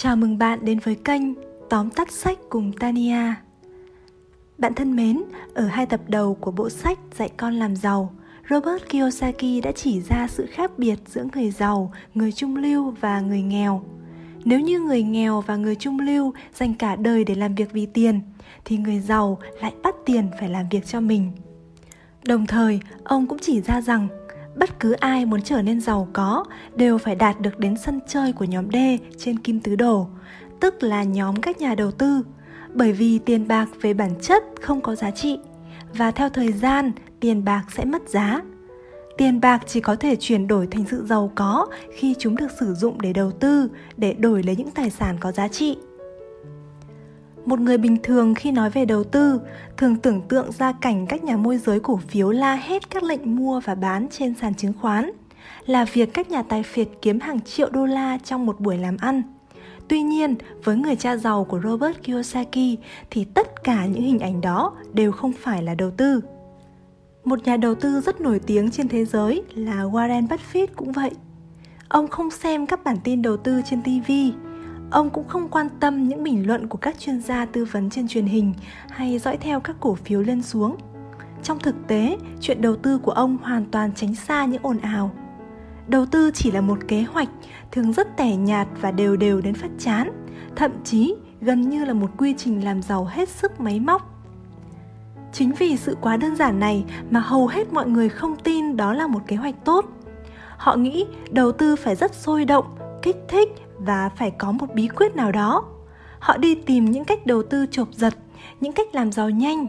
Chào mừng bạn đến với kênh Tóm tắt sách cùng Tania. Bạn thân mến, ở hai tập đầu của bộ sách Dạy con làm giàu, Robert Kiyosaki đã chỉ ra sự khác biệt giữa người giàu, người trung lưu và người nghèo. Nếu như người nghèo và người trung lưu dành cả đời để làm việc vì tiền, thì người giàu lại bắt tiền phải làm việc cho mình. Đồng thời, ông cũng chỉ ra rằng bất cứ ai muốn trở nên giàu có đều phải đạt được đến sân chơi của nhóm D trên kim tứ đồ, tức là nhóm các nhà đầu tư, bởi vì tiền bạc về bản chất không có giá trị và theo thời gian tiền bạc sẽ mất giá. Tiền bạc chỉ có thể chuyển đổi thành sự giàu có khi chúng được sử dụng để đầu tư, để đổi lấy những tài sản có giá trị một người bình thường khi nói về đầu tư, thường tưởng tượng ra cảnh các nhà môi giới cổ phiếu la hết các lệnh mua và bán trên sàn chứng khoán, là việc các nhà tài phiệt kiếm hàng triệu đô la trong một buổi làm ăn. Tuy nhiên, với người cha giàu của robert kiyosaki thì tất cả những hình ảnh đó đều không phải là đầu tư. Một nhà đầu tư rất nổi tiếng trên thế giới là warren buffett cũng vậy. Ông không xem các bản tin đầu tư trên tv Ông cũng không quan tâm những bình luận của các chuyên gia tư vấn trên truyền hình hay dõi theo các cổ phiếu lên xuống. Trong thực tế, chuyện đầu tư của ông hoàn toàn tránh xa những ồn ào. Đầu tư chỉ là một kế hoạch, thường rất tẻ nhạt và đều đều đến phát chán, thậm chí gần như là một quy trình làm giàu hết sức máy móc. Chính vì sự quá đơn giản này mà hầu hết mọi người không tin đó là một kế hoạch tốt. Họ nghĩ đầu tư phải rất sôi động, kích thích và phải có một bí quyết nào đó. Họ đi tìm những cách đầu tư chộp giật, những cách làm giàu nhanh.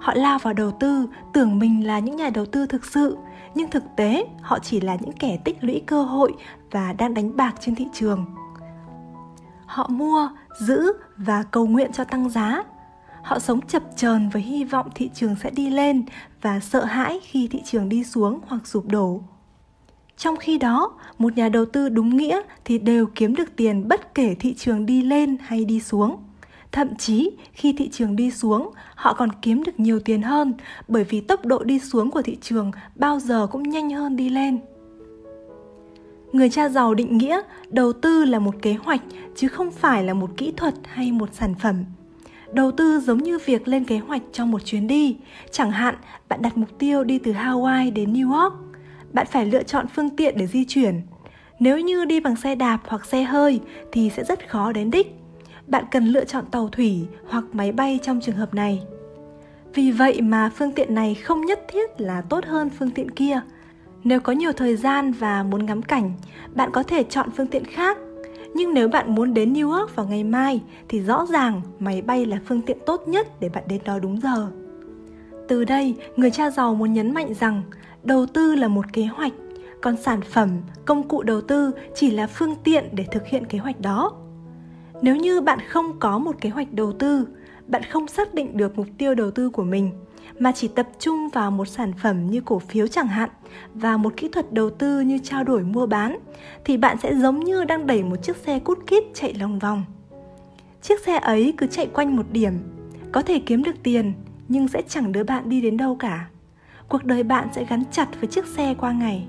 Họ lao vào đầu tư, tưởng mình là những nhà đầu tư thực sự. Nhưng thực tế, họ chỉ là những kẻ tích lũy cơ hội và đang đánh bạc trên thị trường. Họ mua, giữ và cầu nguyện cho tăng giá. Họ sống chập chờn với hy vọng thị trường sẽ đi lên và sợ hãi khi thị trường đi xuống hoặc sụp đổ trong khi đó, một nhà đầu tư đúng nghĩa thì đều kiếm được tiền bất kể thị trường đi lên hay đi xuống. Thậm chí khi thị trường đi xuống, họ còn kiếm được nhiều tiền hơn bởi vì tốc độ đi xuống của thị trường bao giờ cũng nhanh hơn đi lên. Người cha giàu định nghĩa đầu tư là một kế hoạch chứ không phải là một kỹ thuật hay một sản phẩm. Đầu tư giống như việc lên kế hoạch cho một chuyến đi, chẳng hạn bạn đặt mục tiêu đi từ Hawaii đến New York bạn phải lựa chọn phương tiện để di chuyển. Nếu như đi bằng xe đạp hoặc xe hơi thì sẽ rất khó đến đích. Bạn cần lựa chọn tàu thủy hoặc máy bay trong trường hợp này. Vì vậy mà phương tiện này không nhất thiết là tốt hơn phương tiện kia. Nếu có nhiều thời gian và muốn ngắm cảnh, bạn có thể chọn phương tiện khác. Nhưng nếu bạn muốn đến New York vào ngày mai thì rõ ràng máy bay là phương tiện tốt nhất để bạn đến đó đúng giờ. Từ đây, người cha giàu muốn nhấn mạnh rằng đầu tư là một kế hoạch, còn sản phẩm, công cụ đầu tư chỉ là phương tiện để thực hiện kế hoạch đó. Nếu như bạn không có một kế hoạch đầu tư, bạn không xác định được mục tiêu đầu tư của mình, mà chỉ tập trung vào một sản phẩm như cổ phiếu chẳng hạn và một kỹ thuật đầu tư như trao đổi mua bán, thì bạn sẽ giống như đang đẩy một chiếc xe cút kít chạy lòng vòng. Chiếc xe ấy cứ chạy quanh một điểm, có thể kiếm được tiền, nhưng sẽ chẳng đưa bạn đi đến đâu cả cuộc đời bạn sẽ gắn chặt với chiếc xe qua ngày.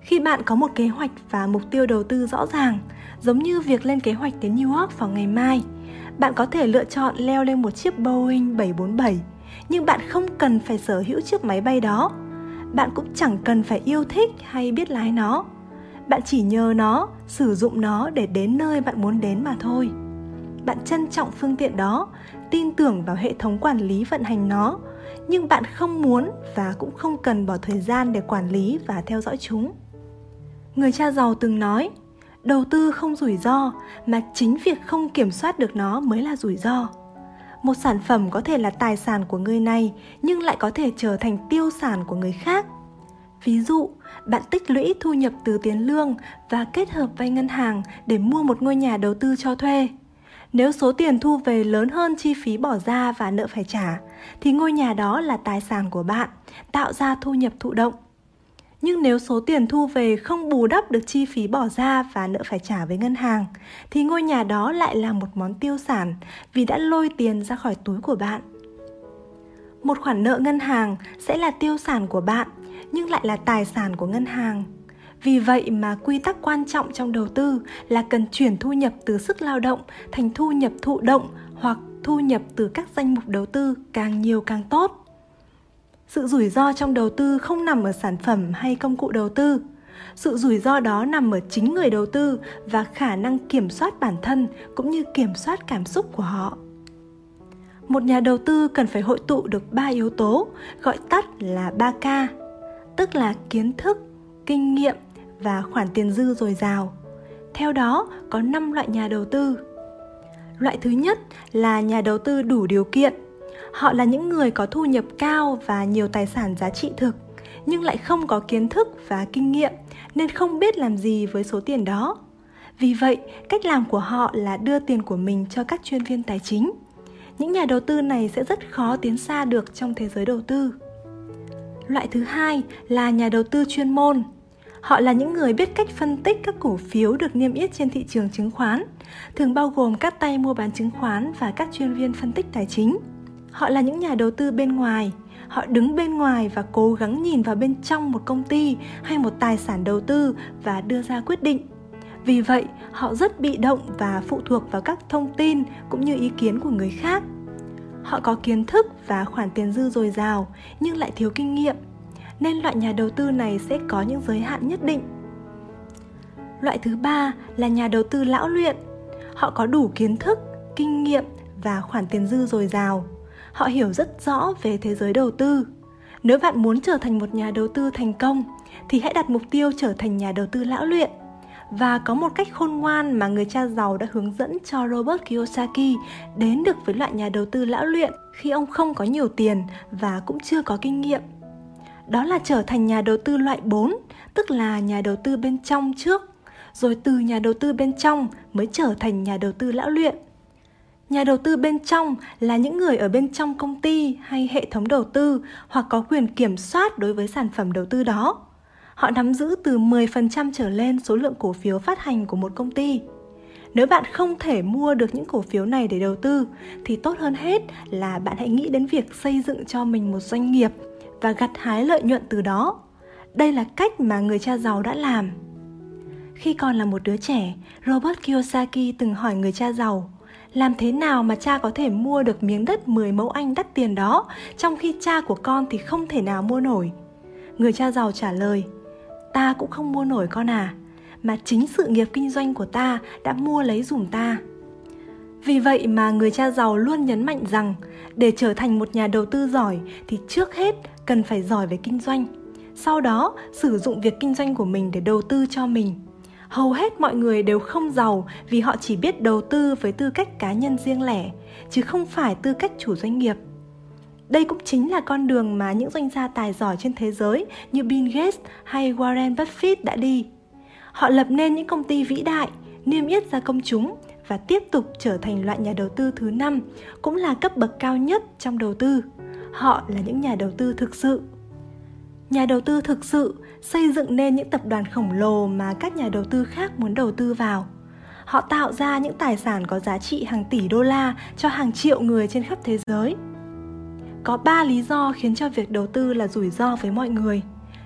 Khi bạn có một kế hoạch và mục tiêu đầu tư rõ ràng, giống như việc lên kế hoạch đến New York vào ngày mai, bạn có thể lựa chọn leo lên một chiếc Boeing 747 nhưng bạn không cần phải sở hữu chiếc máy bay đó. Bạn cũng chẳng cần phải yêu thích hay biết lái nó. Bạn chỉ nhờ nó, sử dụng nó để đến nơi bạn muốn đến mà thôi. Bạn trân trọng phương tiện đó, tin tưởng vào hệ thống quản lý vận hành nó nhưng bạn không muốn và cũng không cần bỏ thời gian để quản lý và theo dõi chúng. Người cha giàu từng nói, đầu tư không rủi ro, mà chính việc không kiểm soát được nó mới là rủi ro. Một sản phẩm có thể là tài sản của người này, nhưng lại có thể trở thành tiêu sản của người khác. Ví dụ, bạn tích lũy thu nhập từ tiền lương và kết hợp vay ngân hàng để mua một ngôi nhà đầu tư cho thuê nếu số tiền thu về lớn hơn chi phí bỏ ra và nợ phải trả, thì ngôi nhà đó là tài sản của bạn, tạo ra thu nhập thụ động. Nhưng nếu số tiền thu về không bù đắp được chi phí bỏ ra và nợ phải trả với ngân hàng, thì ngôi nhà đó lại là một món tiêu sản vì đã lôi tiền ra khỏi túi của bạn. Một khoản nợ ngân hàng sẽ là tiêu sản của bạn, nhưng lại là tài sản của ngân hàng vì vậy mà quy tắc quan trọng trong đầu tư là cần chuyển thu nhập từ sức lao động thành thu nhập thụ động hoặc thu nhập từ các danh mục đầu tư càng nhiều càng tốt. Sự rủi ro trong đầu tư không nằm ở sản phẩm hay công cụ đầu tư. Sự rủi ro đó nằm ở chính người đầu tư và khả năng kiểm soát bản thân cũng như kiểm soát cảm xúc của họ. Một nhà đầu tư cần phải hội tụ được ba yếu tố, gọi tắt là 3K, tức là kiến thức, kinh nghiệm và khoản tiền dư dồi dào. Theo đó, có 5 loại nhà đầu tư. Loại thứ nhất là nhà đầu tư đủ điều kiện. Họ là những người có thu nhập cao và nhiều tài sản giá trị thực, nhưng lại không có kiến thức và kinh nghiệm nên không biết làm gì với số tiền đó. Vì vậy, cách làm của họ là đưa tiền của mình cho các chuyên viên tài chính. Những nhà đầu tư này sẽ rất khó tiến xa được trong thế giới đầu tư. Loại thứ hai là nhà đầu tư chuyên môn. Họ là những người biết cách phân tích các cổ phiếu được niêm yết trên thị trường chứng khoán, thường bao gồm các tay mua bán chứng khoán và các chuyên viên phân tích tài chính. Họ là những nhà đầu tư bên ngoài, họ đứng bên ngoài và cố gắng nhìn vào bên trong một công ty hay một tài sản đầu tư và đưa ra quyết định. Vì vậy, họ rất bị động và phụ thuộc vào các thông tin cũng như ý kiến của người khác. Họ có kiến thức và khoản tiền dư dồi dào nhưng lại thiếu kinh nghiệm nên loại nhà đầu tư này sẽ có những giới hạn nhất định. Loại thứ ba là nhà đầu tư lão luyện. Họ có đủ kiến thức, kinh nghiệm và khoản tiền dư dồi dào. Họ hiểu rất rõ về thế giới đầu tư. Nếu bạn muốn trở thành một nhà đầu tư thành công thì hãy đặt mục tiêu trở thành nhà đầu tư lão luyện và có một cách khôn ngoan mà người cha giàu đã hướng dẫn cho Robert Kiyosaki đến được với loại nhà đầu tư lão luyện khi ông không có nhiều tiền và cũng chưa có kinh nghiệm đó là trở thành nhà đầu tư loại 4, tức là nhà đầu tư bên trong trước, rồi từ nhà đầu tư bên trong mới trở thành nhà đầu tư lão luyện. Nhà đầu tư bên trong là những người ở bên trong công ty hay hệ thống đầu tư hoặc có quyền kiểm soát đối với sản phẩm đầu tư đó. Họ nắm giữ từ 10% trở lên số lượng cổ phiếu phát hành của một công ty. Nếu bạn không thể mua được những cổ phiếu này để đầu tư thì tốt hơn hết là bạn hãy nghĩ đến việc xây dựng cho mình một doanh nghiệp và gặt hái lợi nhuận từ đó. Đây là cách mà người cha giàu đã làm. Khi còn là một đứa trẻ, Robert Kiyosaki từng hỏi người cha giàu làm thế nào mà cha có thể mua được miếng đất 10 mẫu Anh đắt tiền đó, trong khi cha của con thì không thể nào mua nổi. Người cha giàu trả lời, ta cũng không mua nổi con à, mà chính sự nghiệp kinh doanh của ta đã mua lấy dùm ta. Vì vậy mà người cha giàu luôn nhấn mạnh rằng để trở thành một nhà đầu tư giỏi thì trước hết cần phải giỏi về kinh doanh. Sau đó, sử dụng việc kinh doanh của mình để đầu tư cho mình. Hầu hết mọi người đều không giàu vì họ chỉ biết đầu tư với tư cách cá nhân riêng lẻ, chứ không phải tư cách chủ doanh nghiệp. Đây cũng chính là con đường mà những doanh gia tài giỏi trên thế giới như Bill Gates hay Warren Buffett đã đi. Họ lập nên những công ty vĩ đại, niêm yết ra công chúng và tiếp tục trở thành loại nhà đầu tư thứ năm, cũng là cấp bậc cao nhất trong đầu tư. Họ là những nhà đầu tư thực sự. Nhà đầu tư thực sự xây dựng nên những tập đoàn khổng lồ mà các nhà đầu tư khác muốn đầu tư vào. Họ tạo ra những tài sản có giá trị hàng tỷ đô la cho hàng triệu người trên khắp thế giới. Có 3 lý do khiến cho việc đầu tư là rủi ro với mọi người.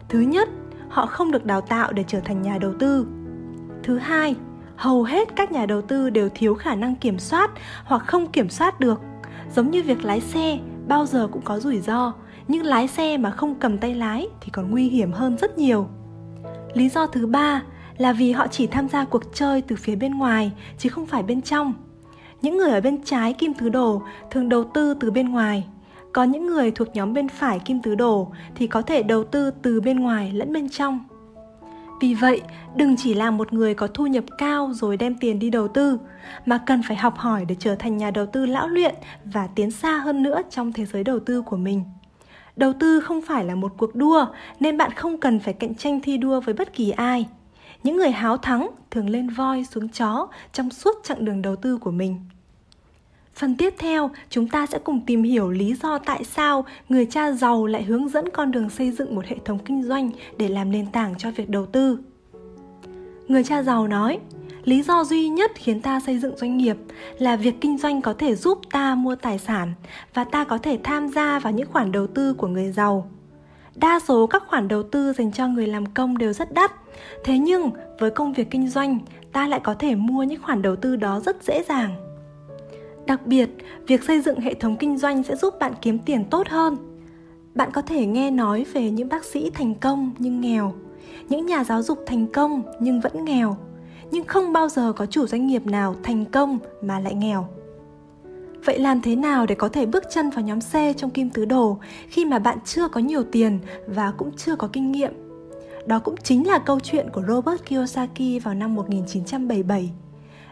Thứ nhất, họ không được đào tạo để trở thành nhà đầu tư. Thứ hai, hầu hết các nhà đầu tư đều thiếu khả năng kiểm soát hoặc không kiểm soát được giống như việc lái xe bao giờ cũng có rủi ro. Nhưng lái xe mà không cầm tay lái thì còn nguy hiểm hơn rất nhiều. Lý do thứ ba là vì họ chỉ tham gia cuộc chơi từ phía bên ngoài, chứ không phải bên trong. Những người ở bên trái kim tứ đồ thường đầu tư từ bên ngoài. Có những người thuộc nhóm bên phải kim tứ đồ thì có thể đầu tư từ bên ngoài lẫn bên trong vì vậy, đừng chỉ là một người có thu nhập cao rồi đem tiền đi đầu tư, mà cần phải học hỏi để trở thành nhà đầu tư lão luyện và tiến xa hơn nữa trong thế giới đầu tư của mình. Đầu tư không phải là một cuộc đua, nên bạn không cần phải cạnh tranh thi đua với bất kỳ ai. Những người háo thắng thường lên voi xuống chó trong suốt chặng đường đầu tư của mình. Phần tiếp theo, chúng ta sẽ cùng tìm hiểu lý do tại sao người cha giàu lại hướng dẫn con đường xây dựng một hệ thống kinh doanh để làm nền tảng cho việc đầu tư. Người cha giàu nói, lý do duy nhất khiến ta xây dựng doanh nghiệp là việc kinh doanh có thể giúp ta mua tài sản và ta có thể tham gia vào những khoản đầu tư của người giàu. Đa số các khoản đầu tư dành cho người làm công đều rất đắt. Thế nhưng, với công việc kinh doanh, ta lại có thể mua những khoản đầu tư đó rất dễ dàng. Đặc biệt, việc xây dựng hệ thống kinh doanh sẽ giúp bạn kiếm tiền tốt hơn. Bạn có thể nghe nói về những bác sĩ thành công nhưng nghèo, những nhà giáo dục thành công nhưng vẫn nghèo, nhưng không bao giờ có chủ doanh nghiệp nào thành công mà lại nghèo. Vậy làm thế nào để có thể bước chân vào nhóm C trong kim tứ đồ khi mà bạn chưa có nhiều tiền và cũng chưa có kinh nghiệm? Đó cũng chính là câu chuyện của Robert Kiyosaki vào năm 1977.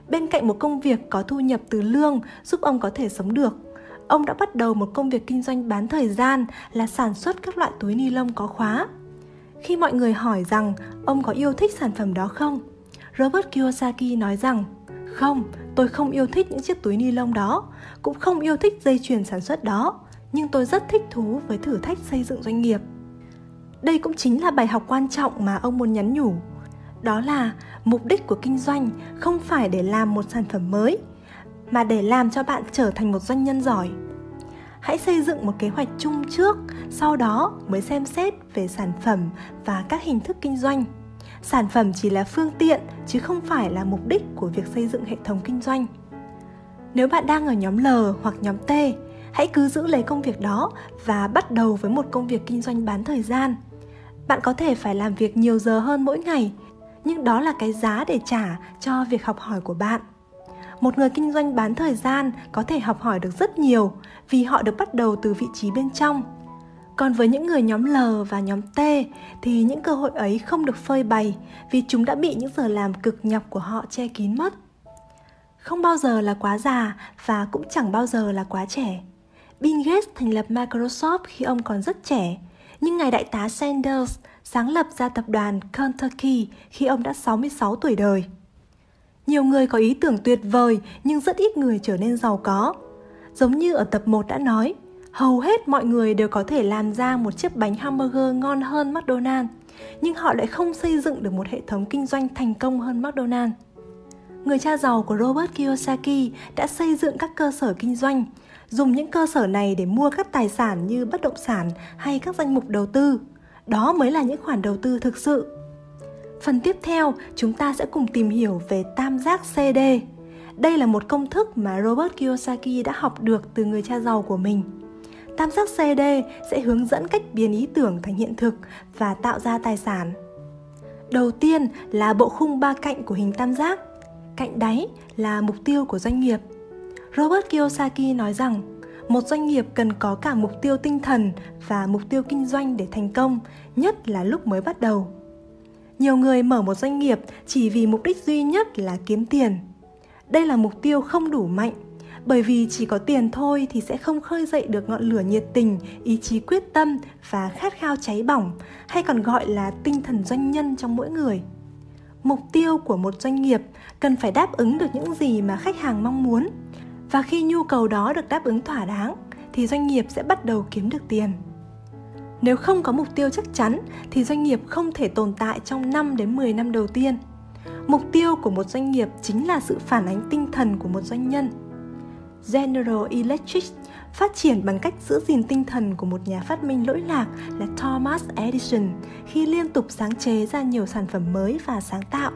Bên cạnh một công việc có thu nhập từ lương giúp ông có thể sống được, ông đã bắt đầu một công việc kinh doanh bán thời gian là sản xuất các loại túi ni lông có khóa. Khi mọi người hỏi rằng ông có yêu thích sản phẩm đó không, Robert Kiyosaki nói rằng không, tôi không yêu thích những chiếc túi ni lông đó, cũng không yêu thích dây chuyền sản xuất đó, nhưng tôi rất thích thú với thử thách xây dựng doanh nghiệp. Đây cũng chính là bài học quan trọng mà ông muốn nhắn nhủ. Đó là mục đích của kinh doanh không phải để làm một sản phẩm mới, mà để làm cho bạn trở thành một doanh nhân giỏi. Hãy xây dựng một kế hoạch chung trước, sau đó mới xem xét về sản phẩm và các hình thức kinh doanh sản phẩm chỉ là phương tiện chứ không phải là mục đích của việc xây dựng hệ thống kinh doanh nếu bạn đang ở nhóm L hoặc nhóm T, hãy cứ giữ lấy công việc đó và bắt đầu với một công việc kinh doanh bán thời gian. Bạn có thể phải làm việc nhiều giờ hơn mỗi ngày, nhưng đó là cái giá để trả cho việc học hỏi của bạn. Một người kinh doanh bán thời gian có thể học hỏi được rất nhiều vì họ được bắt đầu từ vị trí bên trong còn với những người nhóm L và nhóm T thì những cơ hội ấy không được phơi bày vì chúng đã bị những giờ làm cực nhọc của họ che kín mất. Không bao giờ là quá già và cũng chẳng bao giờ là quá trẻ. Bill Gates thành lập Microsoft khi ông còn rất trẻ, nhưng ngài đại tá Sanders sáng lập ra tập đoàn Kentucky khi ông đã 66 tuổi đời. Nhiều người có ý tưởng tuyệt vời nhưng rất ít người trở nên giàu có. Giống như ở tập 1 đã nói, hầu hết mọi người đều có thể làm ra một chiếc bánh hamburger ngon hơn McDonald's, nhưng họ lại không xây dựng được một hệ thống kinh doanh thành công hơn McDonald's. Người cha giàu của Robert Kiyosaki đã xây dựng các cơ sở kinh doanh, dùng những cơ sở này để mua các tài sản như bất động sản hay các danh mục đầu tư. Đó mới là những khoản đầu tư thực sự. Phần tiếp theo, chúng ta sẽ cùng tìm hiểu về tam giác CD. Đây là một công thức mà Robert Kiyosaki đã học được từ người cha giàu của mình. Tam giác CD sẽ hướng dẫn cách biến ý tưởng thành hiện thực và tạo ra tài sản. Đầu tiên là bộ khung ba cạnh của hình tam giác. Cạnh đáy là mục tiêu của doanh nghiệp. Robert Kiyosaki nói rằng, một doanh nghiệp cần có cả mục tiêu tinh thần và mục tiêu kinh doanh để thành công, nhất là lúc mới bắt đầu. Nhiều người mở một doanh nghiệp chỉ vì mục đích duy nhất là kiếm tiền. Đây là mục tiêu không đủ mạnh bởi vì chỉ có tiền thôi thì sẽ không khơi dậy được ngọn lửa nhiệt tình, ý chí quyết tâm và khát khao cháy bỏng, hay còn gọi là tinh thần doanh nhân trong mỗi người. Mục tiêu của một doanh nghiệp cần phải đáp ứng được những gì mà khách hàng mong muốn. Và khi nhu cầu đó được đáp ứng thỏa đáng, thì doanh nghiệp sẽ bắt đầu kiếm được tiền. Nếu không có mục tiêu chắc chắn, thì doanh nghiệp không thể tồn tại trong 5 đến 10 năm đầu tiên. Mục tiêu của một doanh nghiệp chính là sự phản ánh tinh thần của một doanh nhân General Electric phát triển bằng cách giữ gìn tinh thần của một nhà phát minh lỗi lạc là Thomas Edison khi liên tục sáng chế ra nhiều sản phẩm mới và sáng tạo.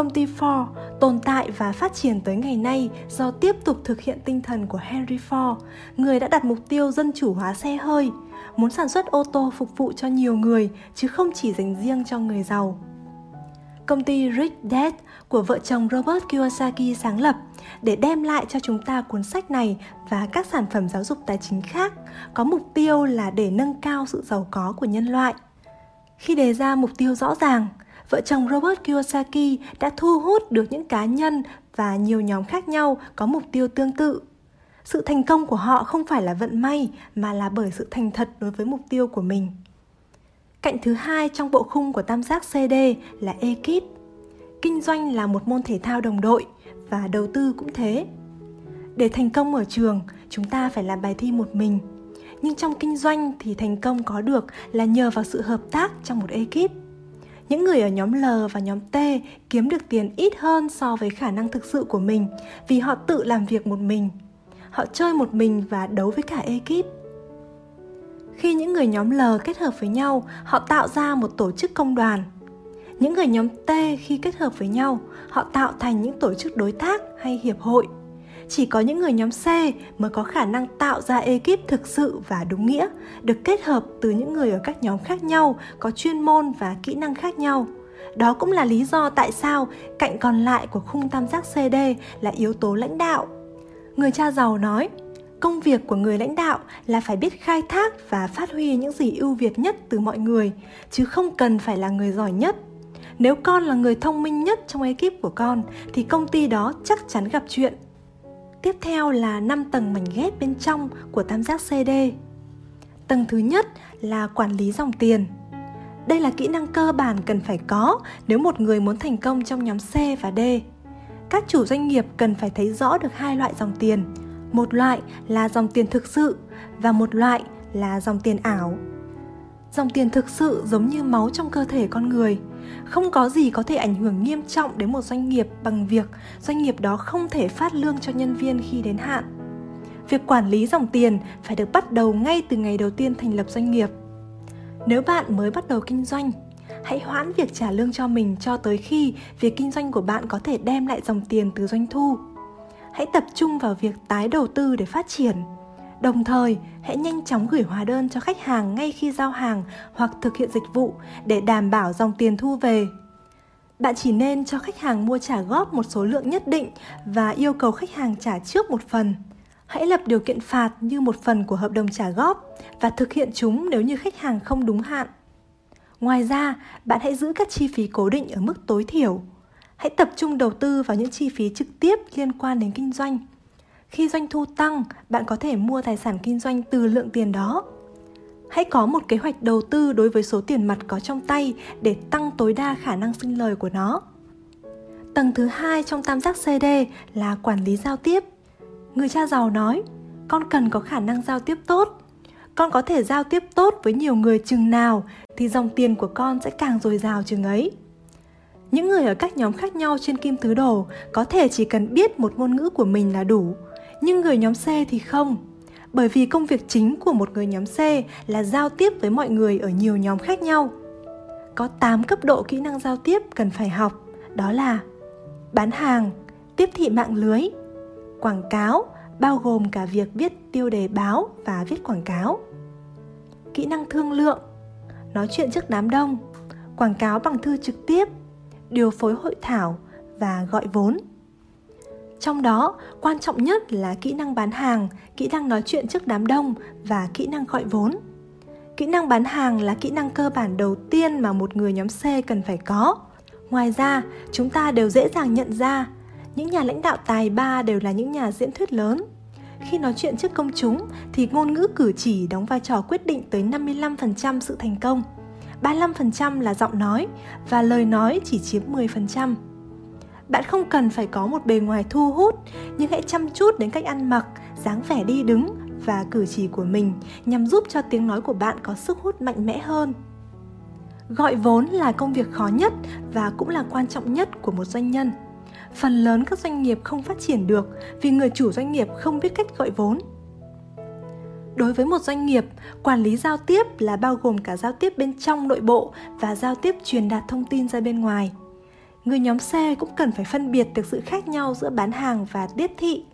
Công ty Ford tồn tại và phát triển tới ngày nay do tiếp tục thực hiện tinh thần của Henry Ford, người đã đặt mục tiêu dân chủ hóa xe hơi, muốn sản xuất ô tô phục vụ cho nhiều người chứ không chỉ dành riêng cho người giàu công ty Rich Dad của vợ chồng Robert Kiyosaki sáng lập để đem lại cho chúng ta cuốn sách này và các sản phẩm giáo dục tài chính khác có mục tiêu là để nâng cao sự giàu có của nhân loại. Khi đề ra mục tiêu rõ ràng, vợ chồng Robert Kiyosaki đã thu hút được những cá nhân và nhiều nhóm khác nhau có mục tiêu tương tự. Sự thành công của họ không phải là vận may mà là bởi sự thành thật đối với mục tiêu của mình. Cạnh thứ hai trong bộ khung của tam giác CD là ekip. Kinh doanh là một môn thể thao đồng đội và đầu tư cũng thế. Để thành công ở trường, chúng ta phải làm bài thi một mình. Nhưng trong kinh doanh thì thành công có được là nhờ vào sự hợp tác trong một ekip. Những người ở nhóm L và nhóm T kiếm được tiền ít hơn so với khả năng thực sự của mình vì họ tự làm việc một mình. Họ chơi một mình và đấu với cả ekip Khi những người nhóm L kết hợp với nhau, họ tạo ra một tổ chức công đoàn. Những người nhóm T khi kết hợp với nhau, họ tạo thành những tổ chức đối tác hay hiệp hội. Chỉ có những người nhóm C mới có khả năng tạo ra ekip thực sự và đúng nghĩa, được kết hợp từ những người ở các nhóm khác nhau, có chuyên môn và kỹ năng khác nhau. Đó cũng là lý do tại sao cạnh còn lại của khung tam giác CD là yếu tố lãnh đạo. Người cha giàu nói, công việc của người lãnh đạo là phải biết khai thác và phát huy những gì ưu việt nhất từ mọi người chứ không cần phải là người giỏi nhất nếu con là người thông minh nhất trong ekip của con thì công ty đó chắc chắn gặp chuyện tiếp theo là 5 tầng mảnh ghép bên trong của tam giác cd tầng thứ nhất là quản lý dòng tiền. Đây là kỹ năng cơ bản cần phải có nếu một người muốn thành công trong nhóm C và D. Các chủ doanh nghiệp cần phải thấy rõ được hai loại dòng tiền, một loại là dòng tiền thực sự và một loại là dòng tiền ảo. Dòng tiền thực sự giống như máu trong cơ thể con người không có gì có thể ảnh hưởng nghiêm trọng đến một doanh nghiệp bằng việc doanh nghiệp đó không thể phát lương cho nhân viên khi đến hạn. Việc quản lý dòng tiền phải được bắt đầu ngay từ ngày đầu tiên thành lập doanh nghiệp. Nếu bạn mới bắt đầu kinh doanh, hãy hoãn việc trả lương cho mình cho tới khi việc kinh doanh của bạn có thể đem lại dòng tiền từ doanh thu. Hãy tập trung vào việc tái đầu tư để phát triển đồng thời, hãy nhanh chóng gửi hóa đơn cho khách hàng ngay khi giao hàng hoặc thực hiện dịch vụ để đảm bảo dòng tiền thu về. Bạn chỉ nên cho khách hàng mua trả góp một số lượng nhất định và yêu cầu khách hàng trả trước một phần. Hãy lập điều kiện phạt như một phần của hợp đồng trả góp và thực hiện chúng nếu như khách hàng không đúng hạn. Ngoài ra, bạn hãy giữ các chi phí cố định ở mức tối thiểu. Hãy tập trung đầu tư vào những chi phí trực tiếp liên quan đến kinh doanh khi doanh thu tăng, bạn có thể mua tài sản kinh doanh từ lượng tiền đó. Hãy có một kế hoạch đầu tư đối với số tiền mặt có trong tay để tăng tối đa khả năng sinh lời của nó. Tầng thứ hai trong tam giác cd là quản lý giao tiếp. Người cha giàu nói, con cần có khả năng giao tiếp tốt. Con có thể giao tiếp tốt với nhiều người chừng nào thì dòng tiền của con sẽ càng dồi dào chừng ấy. Những người ở các nhóm khác nhau trên kim tứ đồ có thể chỉ cần biết một ngôn ngữ của mình là đủ nhưng người nhóm C thì không. Bởi vì công việc chính của một người nhóm C là giao tiếp với mọi người ở nhiều nhóm khác nhau. Có 8 cấp độ kỹ năng giao tiếp cần phải học, đó là bán hàng, tiếp thị mạng lưới, quảng cáo, bao gồm cả việc viết tiêu đề báo và viết quảng cáo. Kỹ năng thương lượng, nói chuyện trước đám đông, quảng cáo bằng thư trực tiếp, điều phối hội thảo và gọi vốn. Trong đó, quan trọng nhất là kỹ năng bán hàng, kỹ năng nói chuyện trước đám đông và kỹ năng gọi vốn. Kỹ năng bán hàng là kỹ năng cơ bản đầu tiên mà một người nhóm C cần phải có. Ngoài ra, chúng ta đều dễ dàng nhận ra những nhà lãnh đạo tài ba đều là những nhà diễn thuyết lớn. Khi nói chuyện trước công chúng thì ngôn ngữ cử chỉ đóng vai trò quyết định tới 55% sự thành công. 35% là giọng nói và lời nói chỉ chiếm 10% bạn không cần phải có một bề ngoài thu hút, nhưng hãy chăm chút đến cách ăn mặc, dáng vẻ đi đứng và cử chỉ của mình nhằm giúp cho tiếng nói của bạn có sức hút mạnh mẽ hơn. Gọi vốn là công việc khó nhất và cũng là quan trọng nhất của một doanh nhân. Phần lớn các doanh nghiệp không phát triển được vì người chủ doanh nghiệp không biết cách gọi vốn. Đối với một doanh nghiệp, quản lý giao tiếp là bao gồm cả giao tiếp bên trong nội bộ và giao tiếp truyền đạt thông tin ra bên ngoài người nhóm C cũng cần phải phân biệt được sự khác nhau giữa bán hàng và tiếp thị.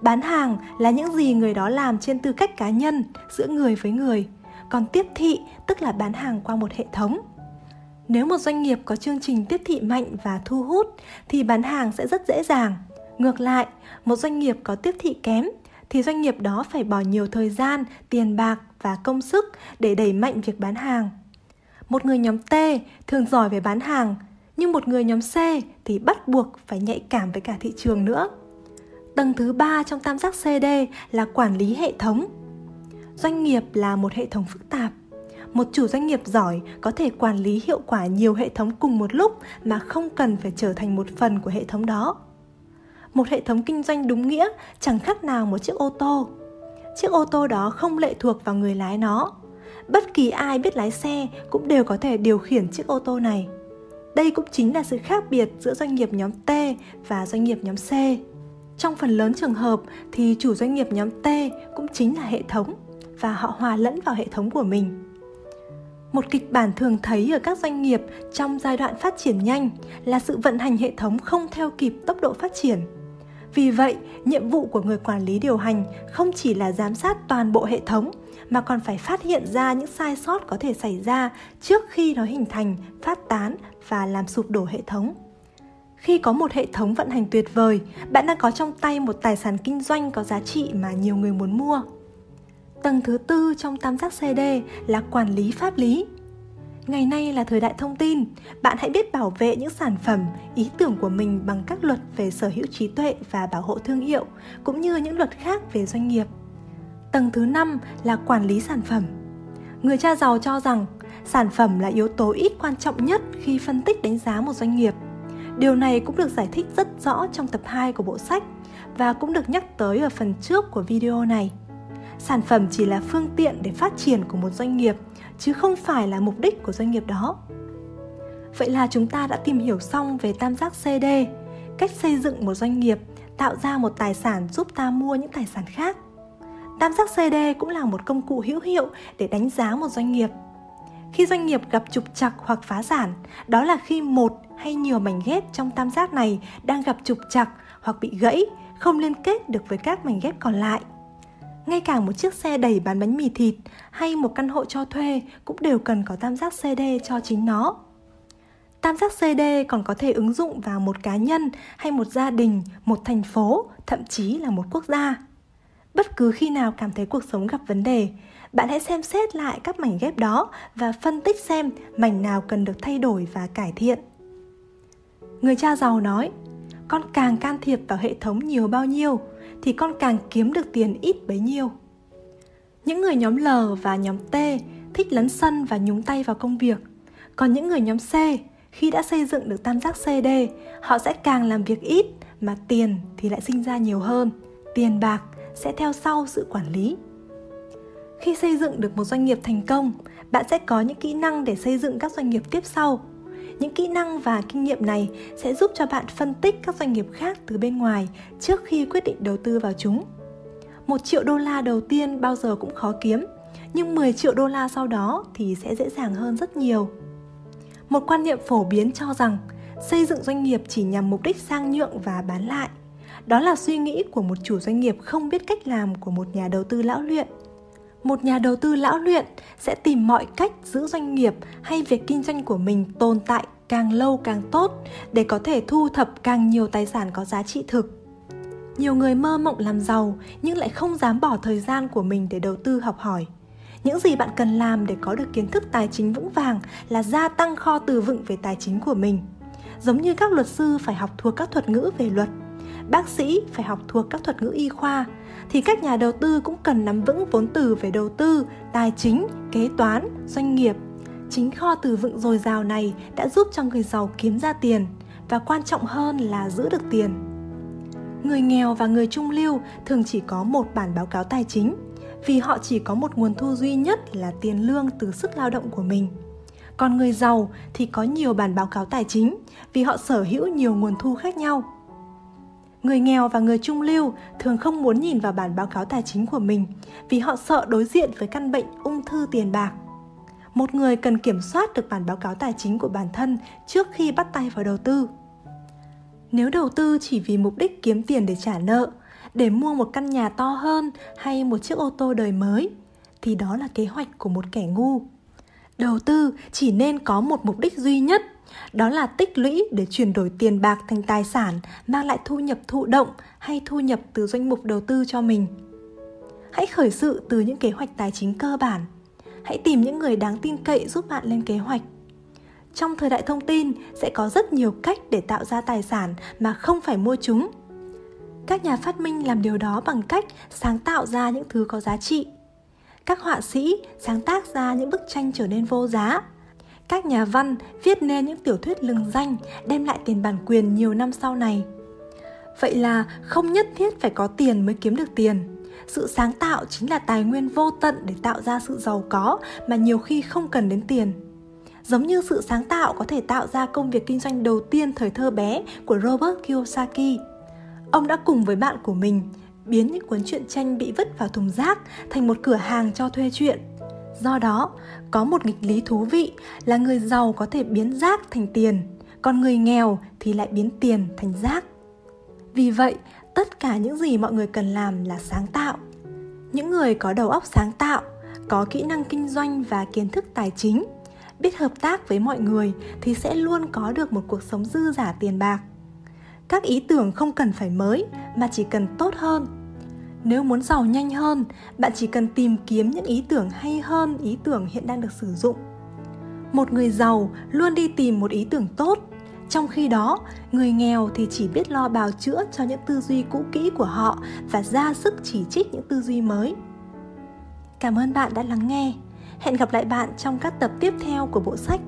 Bán hàng là những gì người đó làm trên tư cách cá nhân giữa người với người, còn tiếp thị tức là bán hàng qua một hệ thống. Nếu một doanh nghiệp có chương trình tiếp thị mạnh và thu hút thì bán hàng sẽ rất dễ dàng. Ngược lại, một doanh nghiệp có tiếp thị kém thì doanh nghiệp đó phải bỏ nhiều thời gian, tiền bạc và công sức để đẩy mạnh việc bán hàng. Một người nhóm T thường giỏi về bán hàng nhưng một người nhóm C thì bắt buộc phải nhạy cảm với cả thị trường nữa. Tầng thứ ba trong tam giác CD là quản lý hệ thống. Doanh nghiệp là một hệ thống phức tạp. Một chủ doanh nghiệp giỏi có thể quản lý hiệu quả nhiều hệ thống cùng một lúc mà không cần phải trở thành một phần của hệ thống đó. Một hệ thống kinh doanh đúng nghĩa chẳng khác nào một chiếc ô tô. Chiếc ô tô đó không lệ thuộc vào người lái nó. Bất kỳ ai biết lái xe cũng đều có thể điều khiển chiếc ô tô này đây cũng chính là sự khác biệt giữa doanh nghiệp nhóm T và doanh nghiệp nhóm C. Trong phần lớn trường hợp thì chủ doanh nghiệp nhóm T cũng chính là hệ thống và họ hòa lẫn vào hệ thống của mình một kịch bản thường thấy ở các doanh nghiệp trong giai đoạn phát triển nhanh là sự vận hành hệ thống không theo kịp tốc độ phát triển vì vậy, nhiệm vụ của người quản lý điều hành không chỉ là giám sát toàn bộ hệ thống mà còn phải phát hiện ra những sai sót có thể xảy ra trước khi nó hình thành, phát tán và làm sụp đổ hệ thống. Khi có một hệ thống vận hành tuyệt vời, bạn đang có trong tay một tài sản kinh doanh có giá trị mà nhiều người muốn mua. Tầng thứ tư trong tam giác cd là quản lý pháp lý. Ngày nay là thời đại thông tin, bạn hãy biết bảo vệ những sản phẩm, ý tưởng của mình bằng các luật về sở hữu trí tuệ và bảo hộ thương hiệu, cũng như những luật khác về doanh nghiệp tầng thứ năm là quản lý sản phẩm người cha giàu cho rằng sản phẩm là yếu tố ít quan trọng nhất khi phân tích đánh giá một doanh nghiệp Điều này cũng được giải thích rất rõ trong tập 2 của bộ sách và cũng được nhắc tới ở phần trước của video này. Sản phẩm chỉ là phương tiện để phát triển của một doanh nghiệp chứ không phải là mục đích của doanh nghiệp đó. Vậy là chúng ta đã tìm hiểu xong về tam giác CD, cách xây dựng một doanh nghiệp, tạo ra một tài sản giúp ta mua những tài sản khác. Tam giác CD cũng là một công cụ hữu hiệu để đánh giá một doanh nghiệp. Khi doanh nghiệp gặp trục trặc hoặc phá sản, đó là khi một hay nhiều mảnh ghép trong tam giác này đang gặp trục trặc hoặc bị gãy, không liên kết được với các mảnh ghép còn lại. Ngay cả một chiếc xe đẩy bán bánh mì thịt hay một căn hộ cho thuê cũng đều cần có tam giác CD cho chính nó. Tam giác CD còn có thể ứng dụng vào một cá nhân hay một gia đình, một thành phố, thậm chí là một quốc gia. Bất cứ khi nào cảm thấy cuộc sống gặp vấn đề, bạn hãy xem xét lại các mảnh ghép đó và phân tích xem mảnh nào cần được thay đổi và cải thiện. Người cha giàu nói, con càng can thiệp vào hệ thống nhiều bao nhiêu thì con càng kiếm được tiền ít bấy nhiêu. Những người nhóm L và nhóm T thích lấn sân và nhúng tay vào công việc. Còn những người nhóm C khi đã xây dựng được tam giác CD, họ sẽ càng làm việc ít mà tiền thì lại sinh ra nhiều hơn. Tiền bạc sẽ theo sau sự quản lý. Khi xây dựng được một doanh nghiệp thành công, bạn sẽ có những kỹ năng để xây dựng các doanh nghiệp tiếp sau những kỹ năng và kinh nghiệm này sẽ giúp cho bạn phân tích các doanh nghiệp khác từ bên ngoài trước khi quyết định đầu tư vào chúng. Một triệu đô la đầu tiên bao giờ cũng khó kiếm, nhưng 10 triệu đô la sau đó thì sẽ dễ dàng hơn rất nhiều. Một quan niệm phổ biến cho rằng xây dựng doanh nghiệp chỉ nhằm mục đích sang nhượng và bán lại. Đó là suy nghĩ của một chủ doanh nghiệp không biết cách làm của một nhà đầu tư lão luyện. Một nhà đầu tư lão luyện sẽ tìm mọi cách giữ doanh nghiệp hay việc kinh doanh của mình tồn tại càng lâu càng tốt để có thể thu thập càng nhiều tài sản có giá trị thực. Nhiều người mơ mộng làm giàu nhưng lại không dám bỏ thời gian của mình để đầu tư học hỏi. Những gì bạn cần làm để có được kiến thức tài chính vững vàng là gia tăng kho từ vựng về tài chính của mình. Giống như các luật sư phải học thuộc các thuật ngữ về luật bác sĩ phải học thuộc các thuật ngữ y khoa thì các nhà đầu tư cũng cần nắm vững vốn từ về đầu tư, tài chính, kế toán, doanh nghiệp. Chính kho từ vựng dồi dào này đã giúp cho người giàu kiếm ra tiền và quan trọng hơn là giữ được tiền. Người nghèo và người trung lưu thường chỉ có một bản báo cáo tài chính vì họ chỉ có một nguồn thu duy nhất là tiền lương từ sức lao động của mình. Còn người giàu thì có nhiều bản báo cáo tài chính vì họ sở hữu nhiều nguồn thu khác nhau. Người nghèo và người trung lưu thường không muốn nhìn vào bản báo cáo tài chính của mình vì họ sợ đối diện với căn bệnh ung thư tiền bạc. Một người cần kiểm soát được bản báo cáo tài chính của bản thân trước khi bắt tay vào đầu tư. Nếu đầu tư chỉ vì mục đích kiếm tiền để trả nợ, để mua một căn nhà to hơn hay một chiếc ô tô đời mới, thì đó là kế hoạch của một kẻ ngu. Đầu tư chỉ nên có một mục đích duy nhất đó là tích lũy để chuyển đổi tiền bạc thành tài sản, mang lại thu nhập thụ động hay thu nhập từ doanh mục đầu tư cho mình. Hãy khởi sự từ những kế hoạch tài chính cơ bản. Hãy tìm những người đáng tin cậy giúp bạn lên kế hoạch. Trong thời đại thông tin, sẽ có rất nhiều cách để tạo ra tài sản mà không phải mua chúng. Các nhà phát minh làm điều đó bằng cách sáng tạo ra những thứ có giá trị. Các họa sĩ sáng tác ra những bức tranh trở nên vô giá các nhà văn viết nên những tiểu thuyết lừng danh đem lại tiền bản quyền nhiều năm sau này vậy là không nhất thiết phải có tiền mới kiếm được tiền sự sáng tạo chính là tài nguyên vô tận để tạo ra sự giàu có mà nhiều khi không cần đến tiền giống như sự sáng tạo có thể tạo ra công việc kinh doanh đầu tiên thời thơ bé của Robert Kiyosaki. Ông đã cùng với bạn của mình, biến những cuốn truyện tranh bị vứt vào thùng rác thành một cửa hàng cho thuê truyện. Do đó, có một nghịch lý thú vị là người giàu có thể biến rác thành tiền, còn người nghèo thì lại biến tiền thành rác. Vì vậy, tất cả những gì mọi người cần làm là sáng tạo. Những người có đầu óc sáng tạo, có kỹ năng kinh doanh và kiến thức tài chính, biết hợp tác với mọi người thì sẽ luôn có được một cuộc sống dư giả tiền bạc các ý tưởng không cần phải mới mà chỉ cần tốt hơn nếu muốn giàu nhanh hơn, bạn chỉ cần tìm kiếm những ý tưởng hay hơn, ý tưởng hiện đang được sử dụng. Một người giàu luôn đi tìm một ý tưởng tốt. Trong khi đó, người nghèo thì chỉ biết lo bào chữa cho những tư duy cũ kỹ của họ và ra sức chỉ trích những tư duy mới. Cảm ơn bạn đã lắng nghe. Hẹn gặp lại bạn trong các tập tiếp theo của bộ sách